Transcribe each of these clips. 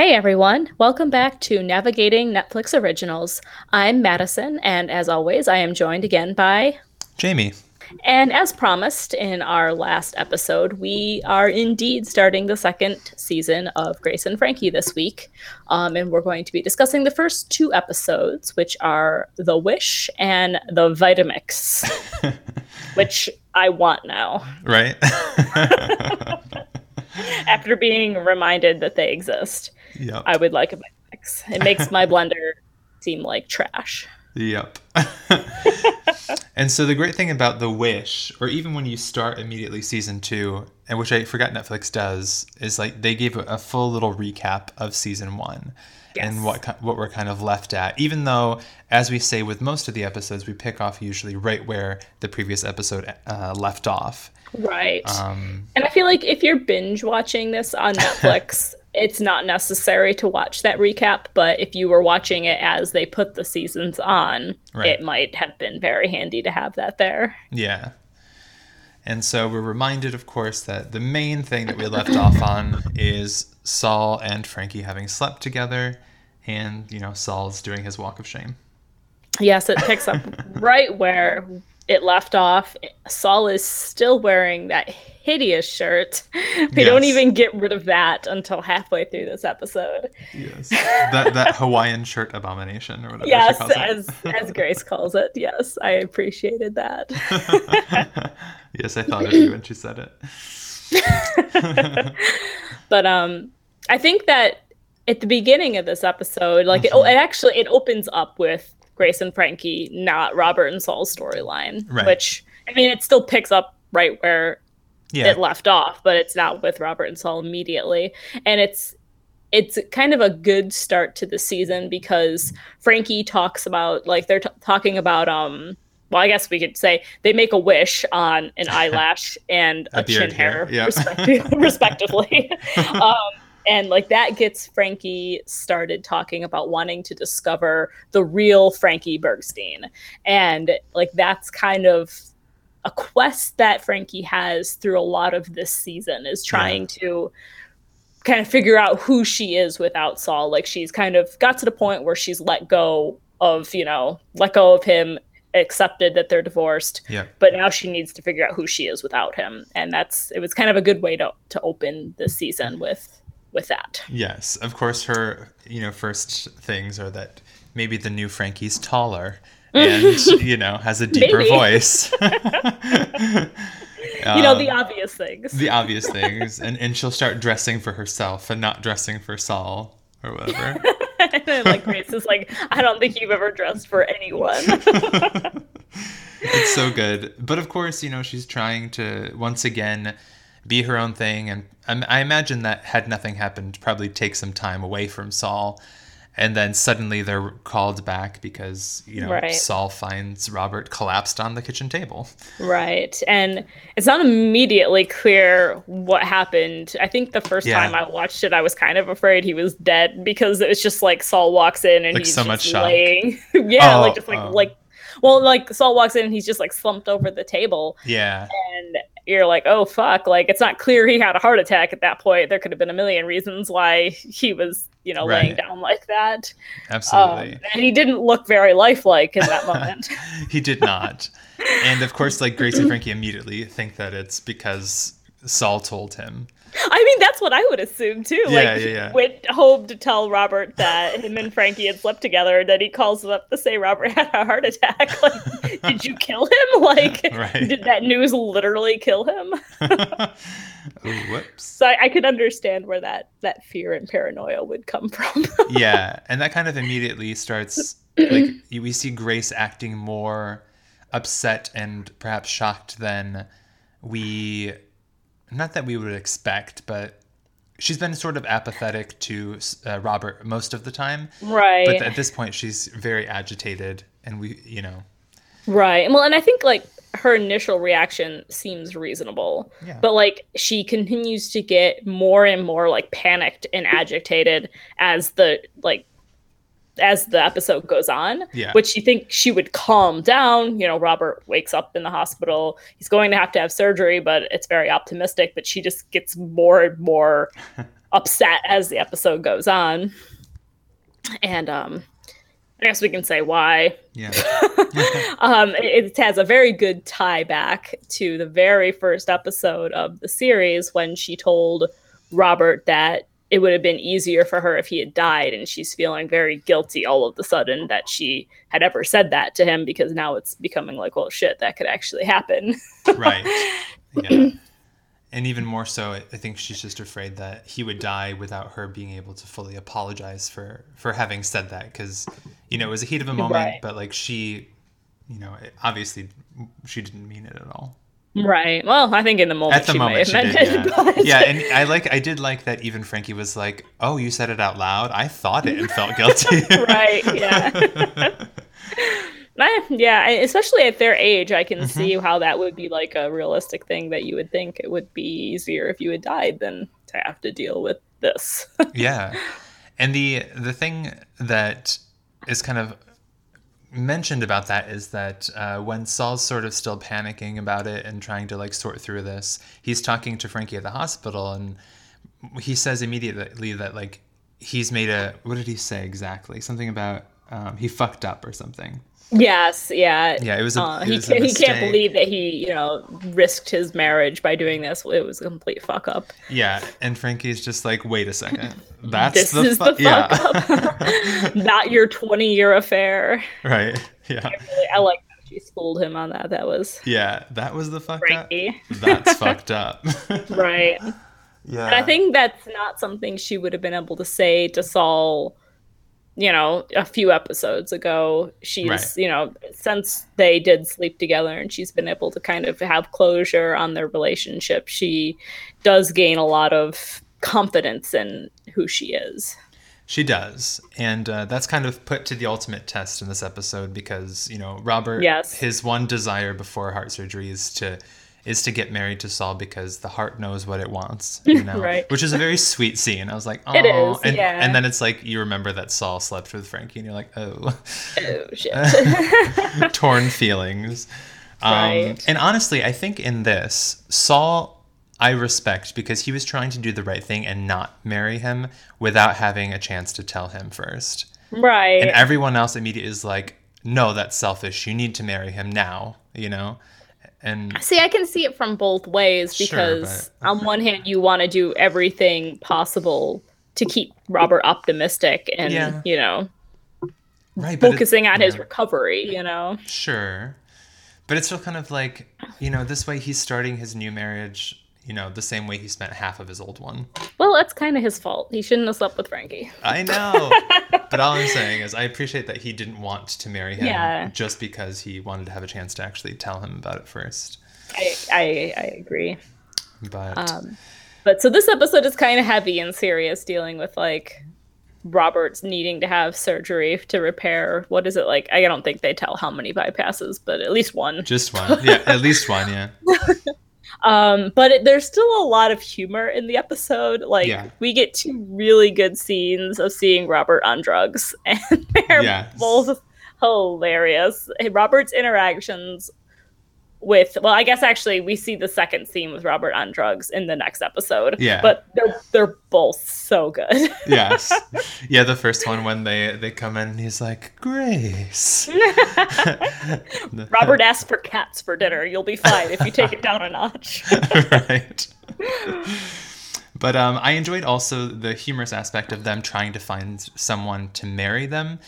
Hey everyone, welcome back to Navigating Netflix Originals. I'm Madison, and as always, I am joined again by Jamie. And as promised in our last episode, we are indeed starting the second season of Grace and Frankie this week. Um, and we're going to be discussing the first two episodes, which are The Wish and The Vitamix, which I want now. Right? After being reminded that they exist, yep. I would like a Vitamix. It makes my blender seem like trash. Yep. and so the great thing about The Wish, or even when you start immediately season two, and which I forgot Netflix does, is like they gave a full little recap of season one. Yes. And what what we're kind of left at, even though, as we say with most of the episodes, we pick off usually right where the previous episode uh, left off. Right. Um, and I feel like if you're binge watching this on Netflix, it's not necessary to watch that recap, but if you were watching it as they put the seasons on, right. it might have been very handy to have that there. Yeah. And so we're reminded, of course, that the main thing that we left off on is Sol and Frankie having slept together, and, you know, Sol's doing his walk of shame. Yes, it picks up right where it left off. Sol is still wearing that hideous shirt. We yes. don't even get rid of that until halfway through this episode. Yes, that that Hawaiian shirt abomination or whatever. Yes, as as Grace calls it. Yes, I appreciated that. yes, I thought of you when she said it. but um, I think that at the beginning of this episode, like mm-hmm. it, it actually it opens up with Grace and Frankie, not Robert and Sol's storyline. Right. Which I mean, it still picks up right where yeah. it left off, but it's not with Robert and Sol immediately. And it's it's kind of a good start to the season because Frankie talks about like they're t- talking about um well, I guess we could say they make a wish on an eyelash and a, a chin hair, hair. Yeah. respectively. um, and like that gets Frankie started talking about wanting to discover the real Frankie Bergstein. And like that's kind of a quest that Frankie has through a lot of this season is trying yeah. to kind of figure out who she is without Sol. Like she's kind of got to the point where she's let go of, you know, let go of him, accepted that they're divorced. Yeah. But now she needs to figure out who she is without him. And that's it was kind of a good way to to open the season with with that. Yes, of course. Her, you know, first things are that maybe the new Frankie's taller and you know has a deeper voice. you know the um, obvious things. The obvious things, and and she'll start dressing for herself and not dressing for Sol or whatever. And then like Grace is like, I don't think you've ever dressed for anyone. it's so good, but of course, you know she's trying to once again be her own thing. And I imagine that had nothing happened, probably take some time away from Sol. And then suddenly they're called back because, you know, right. Sol finds Robert collapsed on the kitchen table. Right. And it's not immediately clear what happened. I think the first yeah. time I watched it, I was kind of afraid he was dead because it was just like Sol walks in and like he's so just laying. yeah, oh, like just like, oh. like, well, like Sol walks in and he's just like slumped over the table. Yeah. And you're like, oh fuck, like it's not clear he had a heart attack at that point. There could have been a million reasons why he was, you know, right. laying down like that. Absolutely. Um, and he didn't look very lifelike in that moment. he did not. and of course, like Grace and Frankie immediately think that it's because Sol told him I mean, that's what I would assume too. Yeah, like, yeah, yeah. went home to tell Robert that him and Frankie had slept together, and then he calls him up to say Robert had a heart attack. Like, did you kill him? Like, right. did that news literally kill him? Whoops. So I, I could understand where that that fear and paranoia would come from. yeah, and that kind of immediately starts like we see Grace acting more upset and perhaps shocked than we not that we would expect, but she's been sort of apathetic to uh, Robert most of the time. Right. But at this point, she's very agitated, and we, you know. Right. Well, and I think like her initial reaction seems reasonable, yeah. but like she continues to get more and more like panicked and agitated as the like as the episode goes on, yeah. which you think she would calm down. You know, Robert wakes up in the hospital. He's going to have to have surgery, but it's very optimistic. But she just gets more and more upset as the episode goes on. And um I guess we can say why. Yeah. um, it, it, has a very good tie back to the very first episode of the series when she told Robert that it would have been easier for her if he had died, and she's feeling very guilty all of the sudden that she had ever said that to him because now it's becoming like, well, shit, that could actually happen. right. Yeah and even more so i think she's just afraid that he would die without her being able to fully apologize for for having said that because you know it was a heat of a moment right. but like she you know obviously she didn't mean it at all right well i think in the moment at the moment she did, yeah. But... yeah and i like i did like that even frankie was like oh you said it out loud i thought it and felt guilty right yeah I, yeah, especially at their age, I can mm-hmm. see how that would be like a realistic thing that you would think it would be easier if you had died than to have to deal with this. yeah. And the the thing that is kind of mentioned about that is that uh, when Sol's sort of still panicking about it and trying to like sort through this, he's talking to Frankie at the hospital and he says immediately that like he's made a what did he say exactly? Something about um, he fucked up or something. Yes, yeah. Yeah, it was. A, uh, it he, was he can't believe that he, you know, risked his marriage by doing this. It was a complete fuck up. Yeah, and Frankie's just like, wait a second, that's this the, is fu- the fuck yeah. up, not your twenty-year affair. Right. Yeah. I, really, I like how she schooled him on that. That was. Yeah, that was the fuck Frankie. up. That's fucked up. right. Yeah. And I think that's not something she would have been able to say to Sol you know, a few episodes ago. She's, right. you know, since they did sleep together and she's been able to kind of have closure on their relationship, she does gain a lot of confidence in who she is. She does. And uh, that's kind of put to the ultimate test in this episode because, you know, Robert, yes. his one desire before heart surgery is to is to get married to Sol because the heart knows what it wants, you know? right. Which is a very sweet scene. I was like, oh, it is, and, yeah. and then it's like you remember that Sol slept with Frankie, and you're like, oh, oh shit, torn feelings. Um, right. And honestly, I think in this Sol. I respect because he was trying to do the right thing and not marry him without having a chance to tell him first. Right. And everyone else immediately is like, no, that's selfish. You need to marry him now, you know? And see i can see it from both ways because sure, on one hand you want to do everything possible to keep robert optimistic and yeah. you know right, focusing on yeah. his recovery you know sure but it's still kind of like you know this way he's starting his new marriage you know, the same way he spent half of his old one. Well, that's kind of his fault. He shouldn't have slept with Frankie. I know. but all I'm saying is I appreciate that he didn't want to marry him yeah. just because he wanted to have a chance to actually tell him about it first. I I, I agree. But um, but so this episode is kind of heavy and serious dealing with like Robert's needing to have surgery to repair what is it like? I don't think they tell how many bypasses, but at least one. Just one. Yeah, at least one, yeah. Um, but it, there's still a lot of humor in the episode. Like yeah. we get two really good scenes of seeing Robert on drugs, and they're yes. both hilarious. Robert's interactions with well i guess actually we see the second scene with robert on drugs in the next episode. Yeah. But they're they're both so good. Yes. Yeah the first one when they they come in and he's like grace. Robert asked for cats for dinner. You'll be fine if you take it down a notch. Right. But um, I enjoyed also the humorous aspect of them trying to find someone to marry them.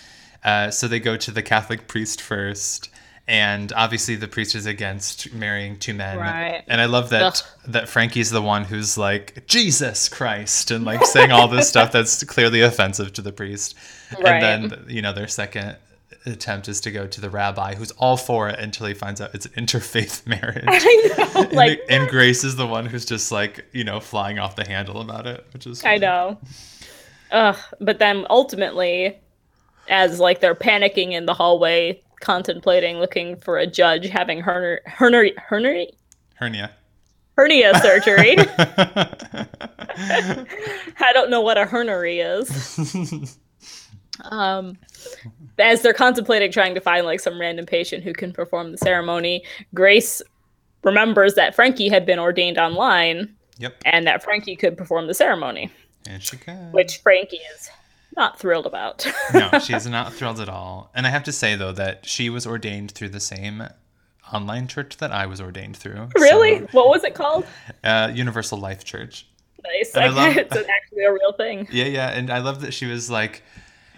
Uh, so they go to the Catholic priest first, and obviously the priest is against marrying two men. Right. And I love that Ugh. that Frankie's the one who's like Jesus Christ and like saying all this stuff that's clearly offensive to the priest. Right. And then you know their second attempt is to go to the rabbi who's all for it until he finds out it's an interfaith marriage. I know. And, like, and Grace is the one who's just like, you know, flying off the handle about it, which is funny. I know. Ugh, but then ultimately as like they're panicking in the hallway contemplating looking for a judge having hernia hernia hernia hernia hernia surgery. I don't know what a hernia is. um, as they're contemplating trying to find like some random patient who can perform the ceremony, Grace remembers that Frankie had been ordained online. Yep. And that Frankie could perform the ceremony. And she could. Which Frankie is not thrilled about. no, she's not thrilled at all. And I have to say though that she was ordained through the same online church that I was ordained through. Really? So, what was it called? Uh, Universal Life Church. Nice. I love, it's actually a real thing. Yeah, yeah, and I love that she was like.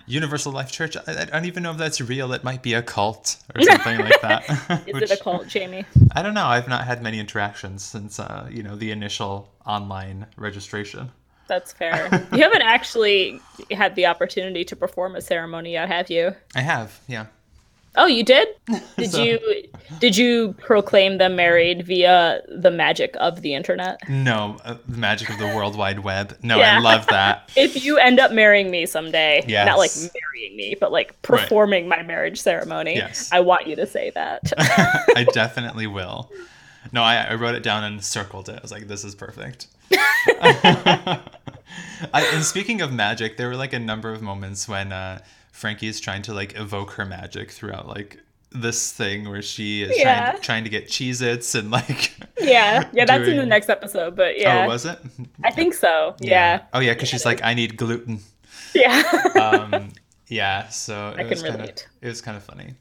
Universal Life Church. I, I, don't even know if that's real. It might be a cult or something like that. Is Which, it a cult, Jamie? I don't know. I've not had many interactions since uh, you know the initial online registration. That's fair. you haven't actually had the opportunity to perform a ceremony yet, have you? I have. Yeah. Oh, you did? Did so. you did you proclaim them married via the magic of the internet? No, uh, the magic of the World Wide Web. No, yeah. I love that. if you end up marrying me someday, yes. not like marrying me, but like performing right. my marriage ceremony, yes. I want you to say that. I definitely will. No, I, I, wrote it down and circled it. I was like, this is perfect. I, and speaking of magic, there were like a number of moments when uh, Frankie is trying to like evoke her magic throughout like this thing where she is yeah. trying, to, trying to get Cheez Its and like Yeah. Yeah, that's doing... in the next episode, but yeah. Oh, was it? I think so. Yeah. yeah. Oh yeah, because she's like, I need gluten. Yeah. um yeah, so it I was kind of it was kind of funny.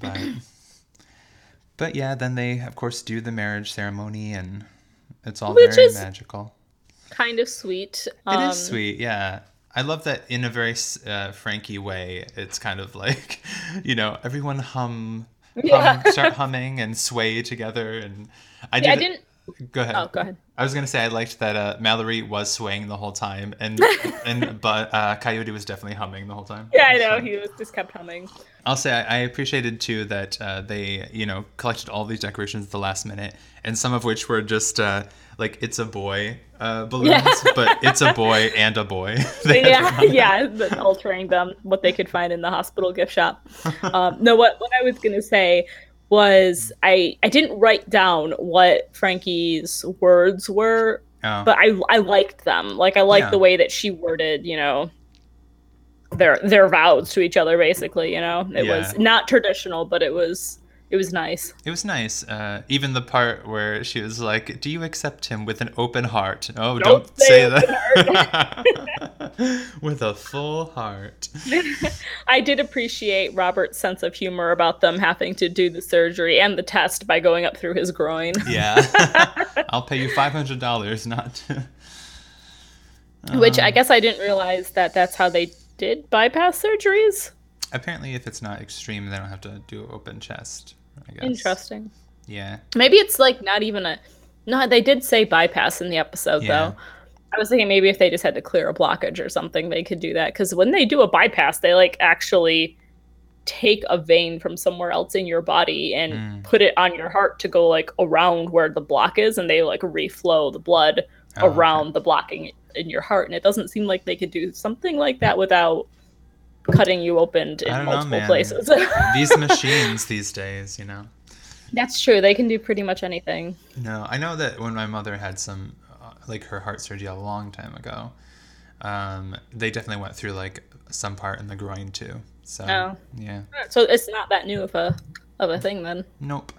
But but yeah, then they of course do the marriage ceremony and it's all Which very magical. Kind of sweet. Um, it is um, sweet, yeah. I love that in a very uh, Frankie way. It's kind of like, you know, everyone hum, hum yeah. start humming and sway together. And I, yeah, I didn't. Go ahead. Oh, go ahead. I was gonna say I liked that uh, Mallory was swaying the whole time, and and but uh, Coyote was definitely humming the whole time. Yeah, I know so. he was just kept humming. I'll say I, I appreciated too that uh, they you know collected all these decorations at the last minute, and some of which were just uh, like it's a boy uh, balloons, yeah. but it's a boy and a boy. yeah, yeah, altering them what they could find in the hospital gift shop. Um, no, what what I was gonna say was I I didn't write down what Frankie's words were, oh. but I I liked them. Like I liked yeah. the way that she worded, you know, their their vows to each other. Basically, you know, it yeah. was not traditional, but it was it was nice. It was nice. Uh, even the part where she was like, "Do you accept him with an open heart?" Oh, don't, don't say, say that. with a full heart. I did appreciate Robert's sense of humor about them having to do the surgery and the test by going up through his groin. yeah, I'll pay you five hundred dollars, not. To... Which I um, guess I didn't realize that that's how they did bypass surgeries. Apparently, if it's not extreme, they don't have to do open chest. I guess. Interesting. Yeah. Maybe it's like not even a. No, they did say bypass in the episode yeah. though. I was thinking maybe if they just had to clear a blockage or something, they could do that. Because when they do a bypass, they like actually take a vein from somewhere else in your body and mm. put it on your heart to go like around where the block is, and they like reflow the blood oh, around okay. the blocking in your heart. And it doesn't seem like they could do something like that without cutting you open in multiple know, places. these machines these days, you know. That's true. They can do pretty much anything. No, I know that when my mother had some, uh, like her heart surgery a long time ago, um, they definitely went through like some part in the groin too. So oh. yeah. So it's not that new of a of a thing then. Nope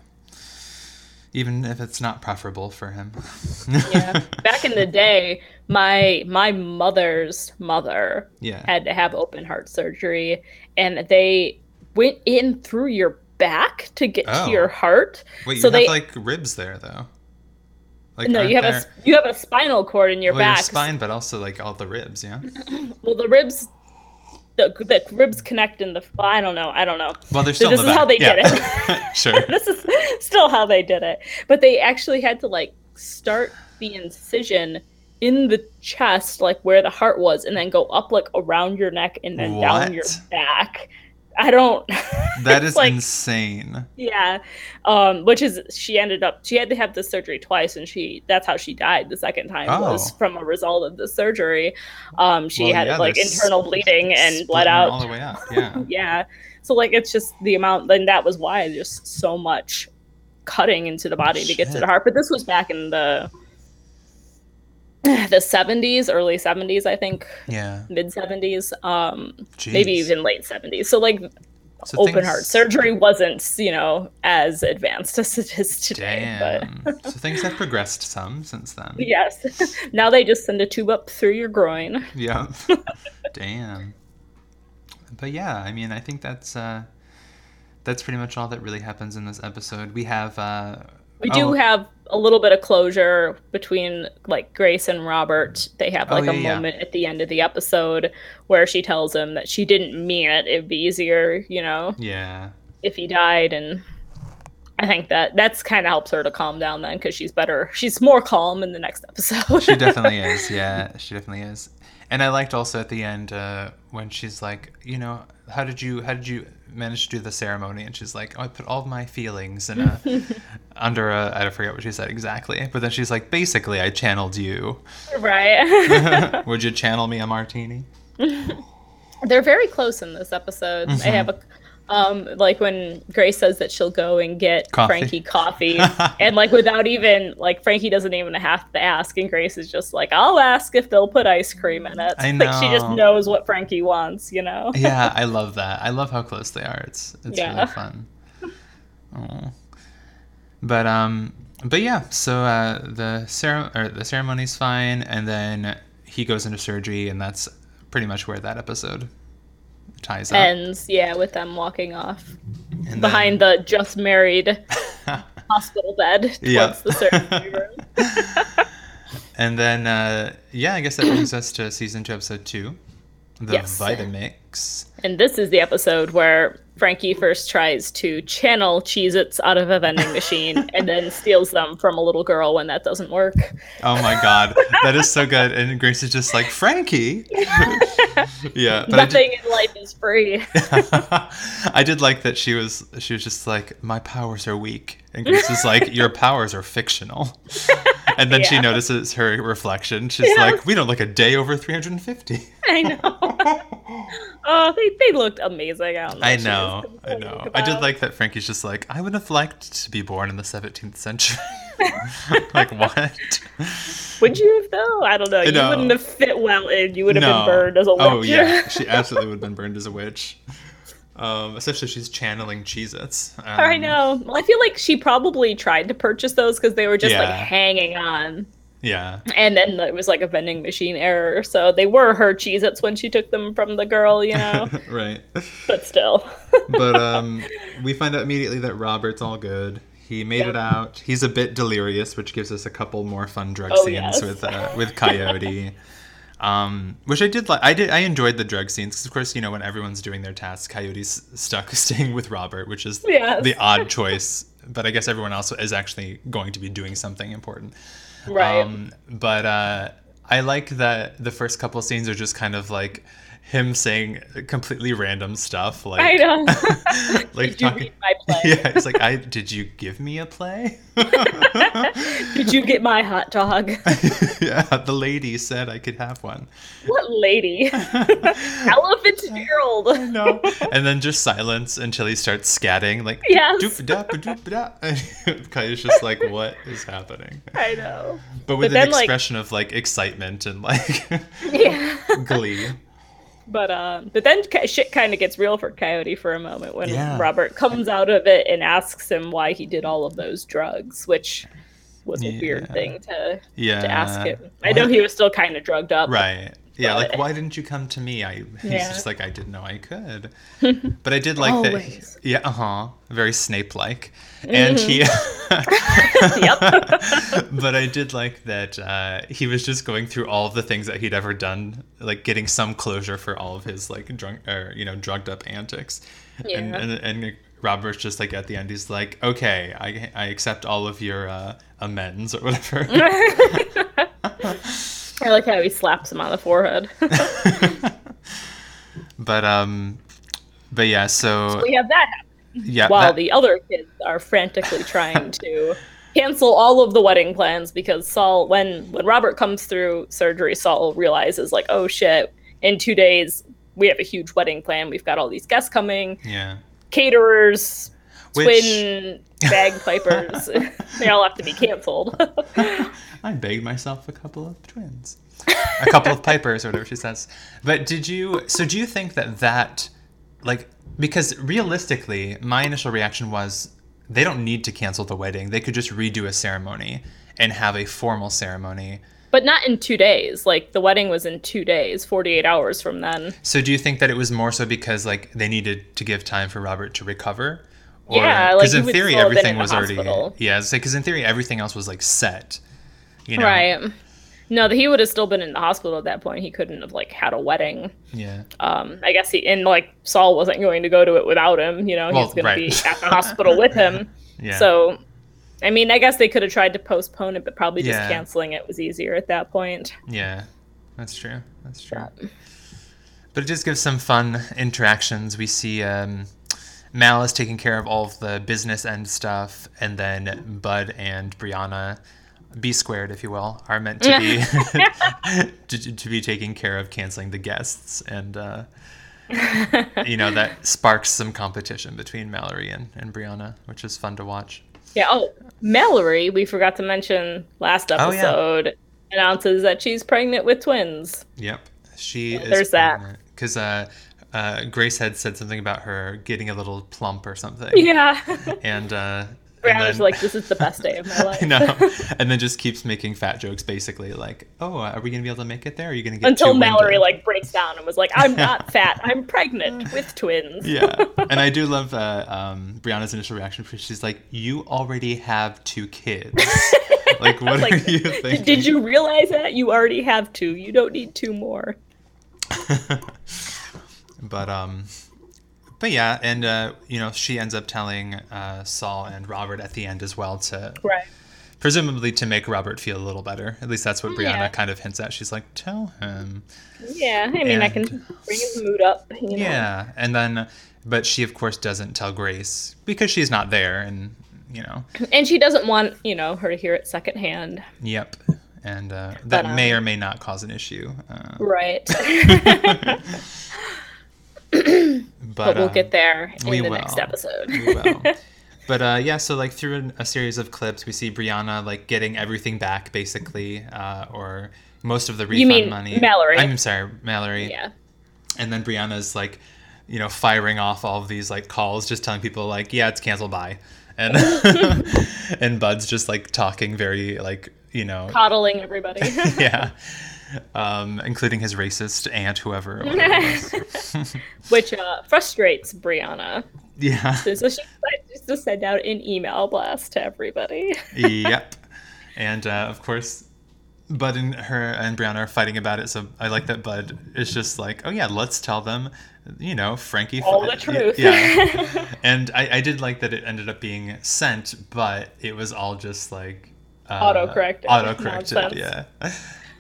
even if it's not preferable for him. yeah. Back in the day, my my mother's mother yeah. had to have open heart surgery and they went in through your back to get oh. to your oh. heart. Wait, you so have they, like ribs there though. Like, no, you have there... a you have a spinal cord in your well, back. Your spine, but also like all the ribs, yeah. well, the ribs the, the ribs connect in the I don't know I don't know. Well, they're still. So this is back. how they yeah. did it. sure. this is still how they did it, but they actually had to like start the incision in the chest, like where the heart was, and then go up like around your neck and then what? down your back. I don't. That is like, insane. Yeah, um, which is she ended up she had to have the surgery twice, and she that's how she died the second time oh. was from a result of the surgery. Um, she well, had yeah, like internal bleeding and bled out all the way up. Yeah, yeah. So like it's just the amount. Then that was why just so much cutting into the body to get to the heart. But this was back in the the 70s early 70s i think yeah mid 70s um Jeez. maybe even late 70s so like so open things... heart surgery wasn't, you know, as advanced as it is today. Damn. But so things have progressed some since then. Yes. now they just send a tube up through your groin. Yeah. Damn. But yeah, I mean, I think that's uh that's pretty much all that really happens in this episode. We have uh we do oh. have a little bit of closure between like Grace and Robert. They have like oh, yeah, a moment yeah. at the end of the episode where she tells him that she didn't mean it. It'd be easier, you know. Yeah. If he died and I think that that's kind of helps her to calm down then because she's better. She's more calm in the next episode. she definitely is. Yeah, she definitely is. And I liked also at the end uh, when she's like, you know, how did you how did you manage to do the ceremony? And she's like, oh, I put all of my feelings in a under a I forget what she said exactly, but then she's like, basically, I channeled you. Right. Would you channel me a martini? They're very close in this episode. Mm-hmm. They have a um, like when Grace says that she'll go and get coffee. Frankie coffee, and like without even like Frankie doesn't even have to ask, and Grace is just like, "I'll ask if they'll put ice cream in it." I know. Like she just knows what Frankie wants, you know. yeah, I love that. I love how close they are. It's it's yeah. really fun. Oh. But um, but yeah. So uh, the cere- or the ceremony's fine, and then he goes into surgery, and that's pretty much where that episode ties up. Ends, yeah, with them walking off and behind then... the just married hospital bed towards yep. the surgery room. and then, uh, yeah, I guess that brings us to season two, episode two, the yes. Vitamix. And this is the episode where Frankie first tries to channel Cheez Its out of a vending machine and then steals them from a little girl when that doesn't work. Oh my god. That is so good. And Grace is just like, Frankie. yeah. Nothing did... in life is free. I did like that she was she was just like, My powers are weak. And Grace is like, Your powers are fictional. And then yeah. she notices her reflection. She's yeah. like, We don't look a day over 350. I know. oh, they, they looked amazing out. I know. I know. I did like that Frankie's just like, I would have liked to be born in the 17th century. like, what? Would you have, though? I don't know. You know. wouldn't have fit well in. You would have no. been burned as a witch. Oh, yeah. She absolutely would have been burned as a witch. Um, especially she's channeling Cheez-Its. Um, I know. Well, I feel like she probably tried to purchase those because they were just yeah. like hanging on. Yeah. And then it was like a vending machine error. So they were her Cheez Its when she took them from the girl, you know? right. But still. but um, we find out immediately that Robert's all good. He made yep. it out. He's a bit delirious, which gives us a couple more fun drug oh, scenes yes. with uh, with Coyote. um, which I did like. I did. I enjoyed the drug scenes because, of course, you know when everyone's doing their tasks, Coyote's stuck staying with Robert, which is yes. the odd choice. But I guess everyone else is actually going to be doing something important. Right. Um, but uh, I like that the first couple scenes are just kind of like him saying completely random stuff like I know. like did talking, my play? Yeah, it's like I did you give me a play? did you get my hot dog? yeah, the lady said I could have one. What lady? Elephant Gerald. no. And then just silence until he starts scatting like yes. Kaya's just like what is happening? I know. But with but an then, expression like, of like excitement and like yeah. glee. But uh, but then shit kind of gets real for Coyote for a moment when yeah. Robert comes out of it and asks him why he did all of those drugs, which was a yeah. weird thing to yeah. to ask him. I know he was still kind of drugged up, right? Yeah, like why didn't you come to me? I he's yeah. just like I didn't know I could. But I did like that. Yeah, uh huh. Very Snape like, and he. Mm-hmm. yep. but I did like that uh, he was just going through all of the things that he'd ever done, like getting some closure for all of his like drunk or you know drugged up antics, yeah. and, and and Robert's just like at the end, he's like, okay, I I accept all of your uh, amends or whatever. I like how he slaps him on the forehead. but um, but yeah, so, so we have that Yeah. While that... the other kids are frantically trying to cancel all of the wedding plans because Sol, when when Robert comes through surgery, Sol realizes like, oh shit, in two days we have a huge wedding plan. We've got all these guests coming. Yeah. Caterers, Which... twin bagpipers. they all have to be canceled. I begged myself a couple of twins, a couple of pipers, or whatever she says. But did you? So do you think that that, like, because realistically, my initial reaction was they don't need to cancel the wedding. They could just redo a ceremony and have a formal ceremony. But not in two days. Like the wedding was in two days, 48 hours from then. So do you think that it was more so because like they needed to give time for Robert to recover? Or, yeah, because like, in theory still have been everything in was already yeah, because in theory everything else was like set. You know? Right. No, he would have still been in the hospital at that point. He couldn't have like had a wedding. Yeah. Um, I guess he and like Saul wasn't going to go to it without him. You know, Well, he's going right. to be at the hospital with him. Yeah. So, I mean, I guess they could have tried to postpone it, but probably just Yeah. canceling it was easier at that point. Yeah, that's true. That's true. But it just gives some fun interactions. We see um, Mal is taking care of all of the business end stuff, and then Bud and Brianna, B squared, if you will, are meant to be to, to be taking care of canceling the guests, and uh, you know that sparks some competition between Mallory and, and Brianna, which is fun to watch. Yeah. Oh, Mallory, we forgot to mention last Oh, yeah. episode, announces that she's pregnant with twins. Yep, she is. there's that. because uh, uh, Grace had said something about her getting a little plump or something. Yeah. and uh, Brianna's and then, like, this is the best day of my life. And then just keeps making fat jokes, basically like, "Oh, are we gonna be able to make it there? Are you gonna get Until Mallory winded?" like breaks down and was like, I'm not fat, I'm pregnant with twins. Yeah, and I do love uh, um, Brianna's initial reaction. because She's like, "You already have two kids. like, what Like, are you thinking?" did you realize that? You already have two. You don't need two more. But um but yeah and uh you know she ends up telling uh sol and robert at the end as well to Right. presumably to make robert feel a little better at least that's what brianna Yeah. kind of hints at she's like tell him Yeah, I mean, I can bring his mood up. You know? yeah and then but she of course doesn't tell grace because she's not there and you know And she doesn't want, you know, her to hear it secondhand. yep and uh, that But, may um, or may not cause an issue uh, Right. but, but we'll um, get there in we the will. next episode. We will. But uh, yeah, so like through an, a series of clips, we see Brianna like getting everything back, basically, uh, or most of the refund You mean money. Mallory. I'm sorry, Mallory. yeah. And then Brianna's like, you know, firing off all of these like calls, just telling people like, yeah, it's canceled, bye. And and Bud's just like talking very like, you know, Coddling everybody. yeah, um, including his racist aunt, whoever. or whatever it was. Which uh, frustrates Brianna. yeah. So she decides to send out an email blast to everybody. yep. And uh, of course, Bud and her and Brianna are fighting about it. So I like that Bud is just like, oh yeah, let's tell them, you know, Frankie. All the truth. Yeah. and I, I did like that it ended up being sent, but it was all just like uh, Autocorrected Autocorrected. nonsense. Yeah.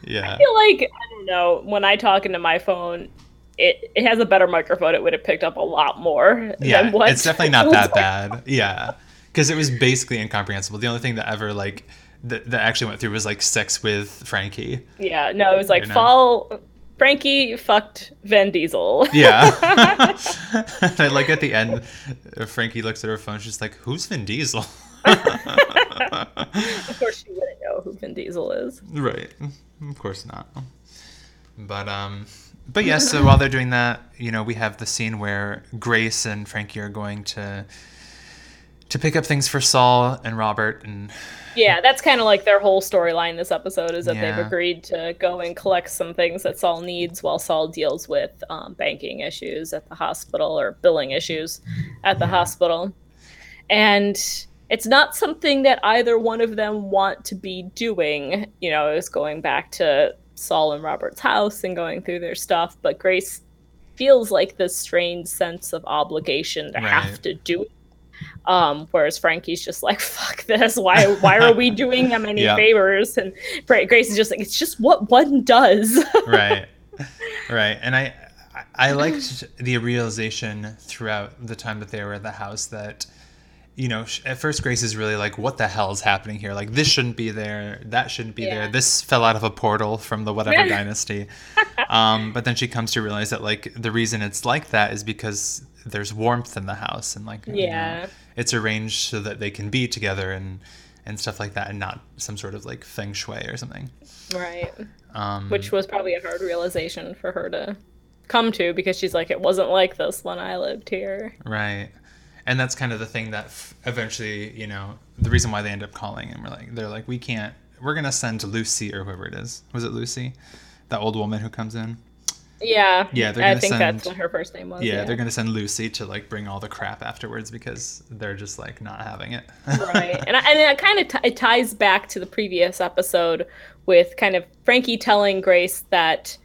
Yeah. I feel like I don't know when I talk into my phone, it it has a better microphone. It would have picked up a lot more. Yeah. than what It's definitely not that bad. Yeah. Because it was basically incomprehensible. The only thing that ever like that, that actually went through was like sex with Frankie. Yeah, no, it was like You know? fall. Frankie fucked Vin Diesel. Yeah. I like at the end, Frankie looks at her phone. She's like, "Who's Vin Diesel?" of course, she wouldn't know who Vin Diesel is. right. Of course not. But um, but yes. so while they're doing that, you know, we have the scene where Grace and Frankie are going to to pick up things for Sol and Robert, and Yeah, that's kind of like their whole storyline this episode is that Yeah. they've agreed to go and collect some things that Sol needs while Sol deals with um, banking issues at the hospital or billing issues at the hospital. And it's not something that either one of them want to be doing. You know, it's going back to Sol and Robert's house and going through their stuff, but Grace feels like this strange sense of obligation to Right. have to do it. Um, whereas Frankie's just like, "Fuck this! Why? Why are we doing them any Yeah. favors?" And Grace is just like, "It's just what one does." right, right. And I I liked the realization throughout the time that they were at the house that. You know, at first Grace is really like, "What the hell is happening here? Like, this shouldn't be there. That shouldn't be Yeah. there. This fell out of a portal from the whatever dynasty." Um, but then she comes to realize that like the reason it's like that is because there's warmth in the house and like you know, Yeah. it's arranged so that they can be together and and stuff like that, and not some sort of like feng shui or something. right. Um, Which was probably a hard realization for her to come to because she's like, it wasn't like this when I lived here. Right. And that's kind of the thing that f- eventually, you know, the reason why they end up calling and we're like, they're like, we can't, we're going to send Lucy or whoever it is. Was it Lucy? That old woman who comes in? Yeah. Yeah, they're I think send, that's what her first name was. Yeah, yeah. they're gonna send Lucy to like bring all the crap afterwards because they're just like not having it. right, and I, and it kind of t- it ties back to the previous episode with kind of Frankie telling Grace that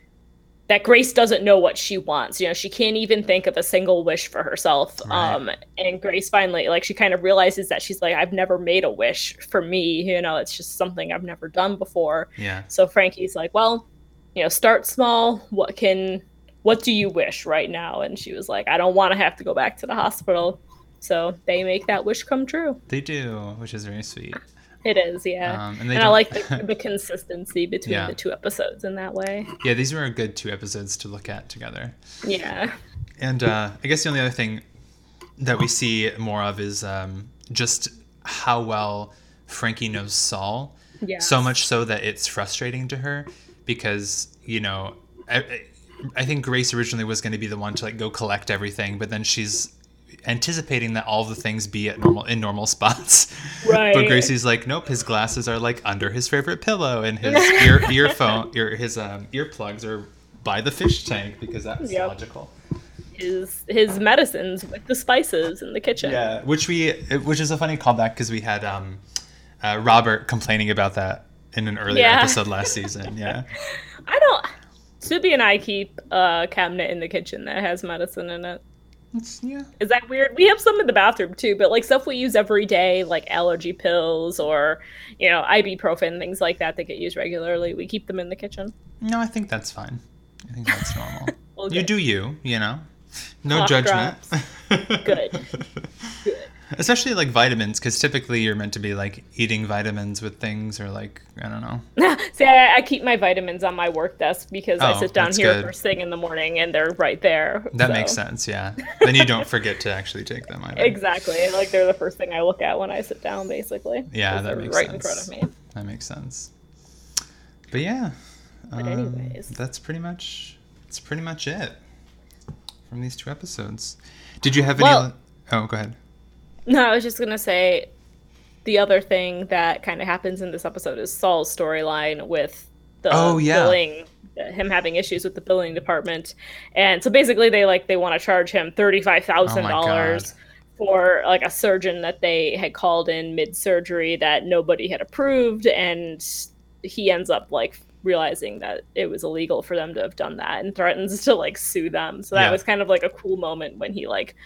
that Grace doesn't know what she wants. You know, she can't even think of a single wish for herself. Right. Um, and Grace finally, like, she kind of realizes that she's like, I've never made a wish for me. You know, it's just something I've never done before. Yeah. So Frankie's like, well, you know, start small. What can, what do you wish right now? And she was like, I don't want to have to go back to the hospital. So they make that wish come true. They do, which is very sweet. It is, yeah. Um, and, and I like the, the consistency between yeah. the two episodes in that way. Yeah, these were a good two episodes to look at together. Yeah. And uh, I guess the only other thing that we see more of is um, just how well Frankie knows Sol. Yeah. So much so that it's frustrating to her because you know I, I think Grace originally was going to be the one to like go collect everything, but then she's anticipating that all the things be at normal in normal spots. Right. But Gracie's like, nope, his glasses are like under his favorite pillow, and his ear earphone, ear his um, earplugs are by the fish tank because that's yep. logical. His his medicines with the spices in the kitchen. Yeah, which we which is a funny callback because we had um, uh, Robert complaining about that in an earlier yeah. episode last season. Yeah. I don't. Subi and I keep a cabinet in the kitchen that has medicine in it. It's, yeah. Is that weird? We have some in the bathroom too, but like stuff we use every day, like allergy pills or, you know, ibuprofen, things like that that get used regularly. We keep them in the kitchen. No, I think that's fine. I think that's normal. okay. You do you, you know. No judgment. Good. Good especially like vitamins because typically you're meant to be like eating vitamins with things or like i don't know see I, I, keep my vitamins on my work desk because oh, i sit down here good. first thing in the morning and they're right there that so. makes sense yeah then you don't forget to actually take them either. exactly like they're the first thing i look at when i sit down basically yeah that makes right sense. in front of me that makes sense but yeah but um, anyways that's pretty much that's pretty much it from these two episodes did you have any well, oh go ahead no, I was just gonna say the other thing that kind of happens in this episode is Sol's storyline with the oh, yeah. billing him having issues with the billing department. And so basically they like they want to charge him thirty five thousand oh dollars for like a surgeon that they had called in mid surgery that nobody had approved and he ends up like realizing that it was illegal for them to have done that and threatens to like sue them. So that yeah. was kind of like a cool moment when he like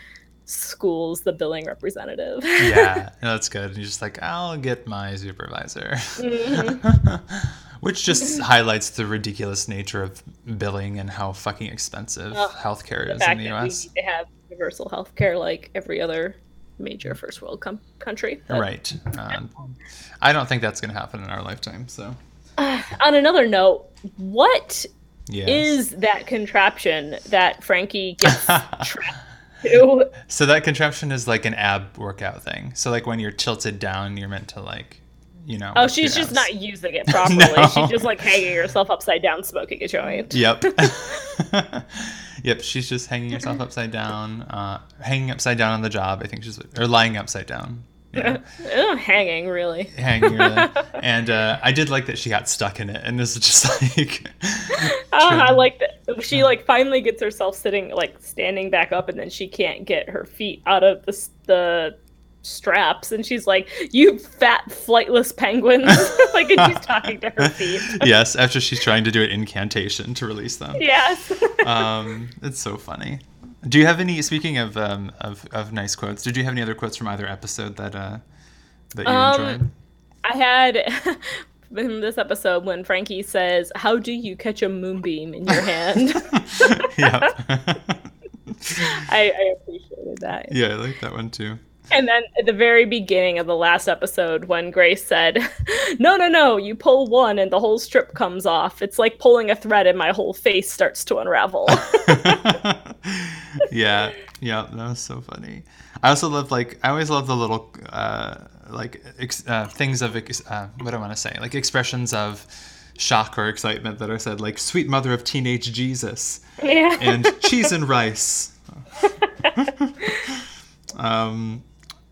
schools the billing representative. yeah, that's good. And you're just like, I'll get my supervisor. Mm-hmm. Which just highlights the ridiculous nature of billing and how fucking expensive well, healthcare is in the US. They have universal healthcare like every other major first world com- country. But... Right. Um, I don't think that's going to happen in our lifetime. So, uh, on another note, what yes. is that contraption that Frankie gets trapped So that contraption is like an ab workout thing. So like when you're tilted down, you're meant to like, you know. Oh, she's just abs. not using it properly. no. She's just like hanging herself upside down, smoking a joint. Yep. yep. She's just hanging herself upside down, uh, hanging upside down on the job. I think she's or lying upside down. Yeah. hanging really. Hanging really. and uh, I did like that she got stuck in it, and this is just like. oh, I like that she like finally gets herself sitting like standing back up, and then she can't get her feet out of the the straps and she's like you fat flightless penguins like and she's talking to her feet yes after she's trying to do an incantation to release them yes um it's so funny do you have any? Speaking of um, of of nice quotes, did you have any other quotes from either episode that uh that you um, enjoyed? I had in this episode when Frankie says, "How do you catch a moonbeam in your hand?" yeah, I, I appreciated that. Yeah, I like that one too. And then at the very beginning of the last episode, when Grace said, No, no, no, you pull one and the whole strip comes off. It's like pulling a thread and my whole face starts to unravel. Yeah, yeah, that was so funny. I also love, like, I always love the little, uh, like, ex- uh, things of, ex- uh, what do I want to say? Like, expressions of shock or excitement that are said, like "Sweet Mother of Teenage Jesus" yeah. and "Cheese and Rice." um,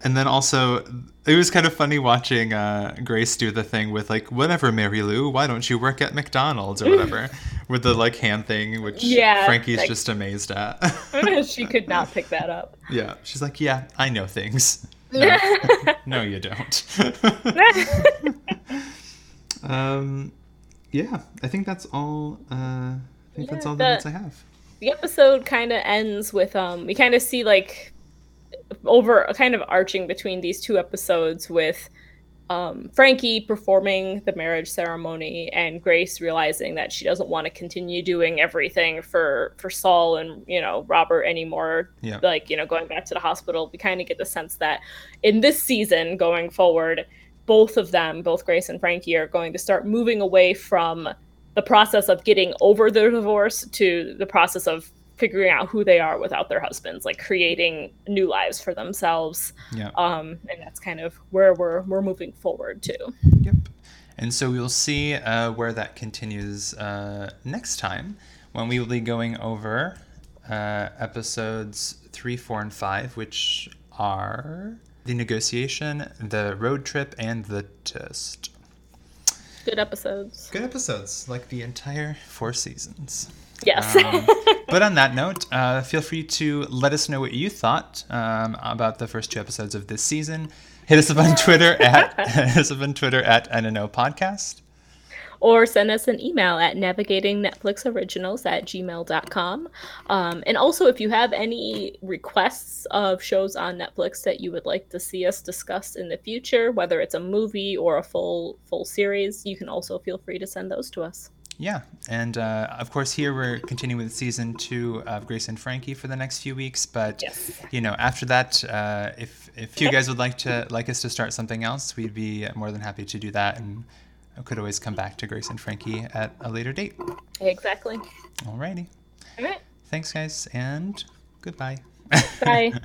and then also, it was kind of funny watching uh, Grace do the thing with like, "Whatever, Mary Lou, why don't you work at McDonald's or whatever?" with the like hand thing, which Yeah, Frankie's like- just amazed at. she could not pick that up. yeah, she's like, "Yeah, I know things." No, no you don't. um, yeah, I think that's all. Uh, I think that's all the the- notes I have. the episode kind of ends with um we kind of see like over kind of arching between these two episodes with um, Frankie performing the marriage ceremony and Grace realizing that she doesn't want to continue doing everything for for Sol and you know Robert anymore. Yeah. Like you know going back to the hospital, we kind of get the sense that in this season going forward, both of them, both Grace and Frankie, are going to start moving away from the process of getting over their divorce to the process of figuring out who they are without their husbands, like creating new lives for themselves. Yeah. Um, and that's kind of where we're we're moving forward to. Yep. And so we'll see uh, where that continues uh, next time when we will be going over uh, episodes three, four, and five, which are the negotiation, the road trip, and the test. Good episodes. Good episodes, like the entire four seasons. Yes. Um, but on that note, uh, feel free to let us know what you thought um, about the first two episodes of this season. Hit us up on Twitter at hit us up on Twitter at NNO Podcast. or send us an email at navigatingnetflixoriginals at gmail.com. Um, and also, if you have any requests of shows on Netflix that you would like to see us discuss in the future, whether it's a movie or a full full series, you can also feel free to send those to us. Yeah, and uh, of course here we're continuing with season two of Grace and Frankie for the next few weeks. But Yes. you know, after that, uh, if if you guys would like to like us to start something else, we'd be more than happy to do that, and I could always come back to Grace and Frankie at a later date. Exactly. Alrighty, All right. thanks guys, and goodbye. Bye.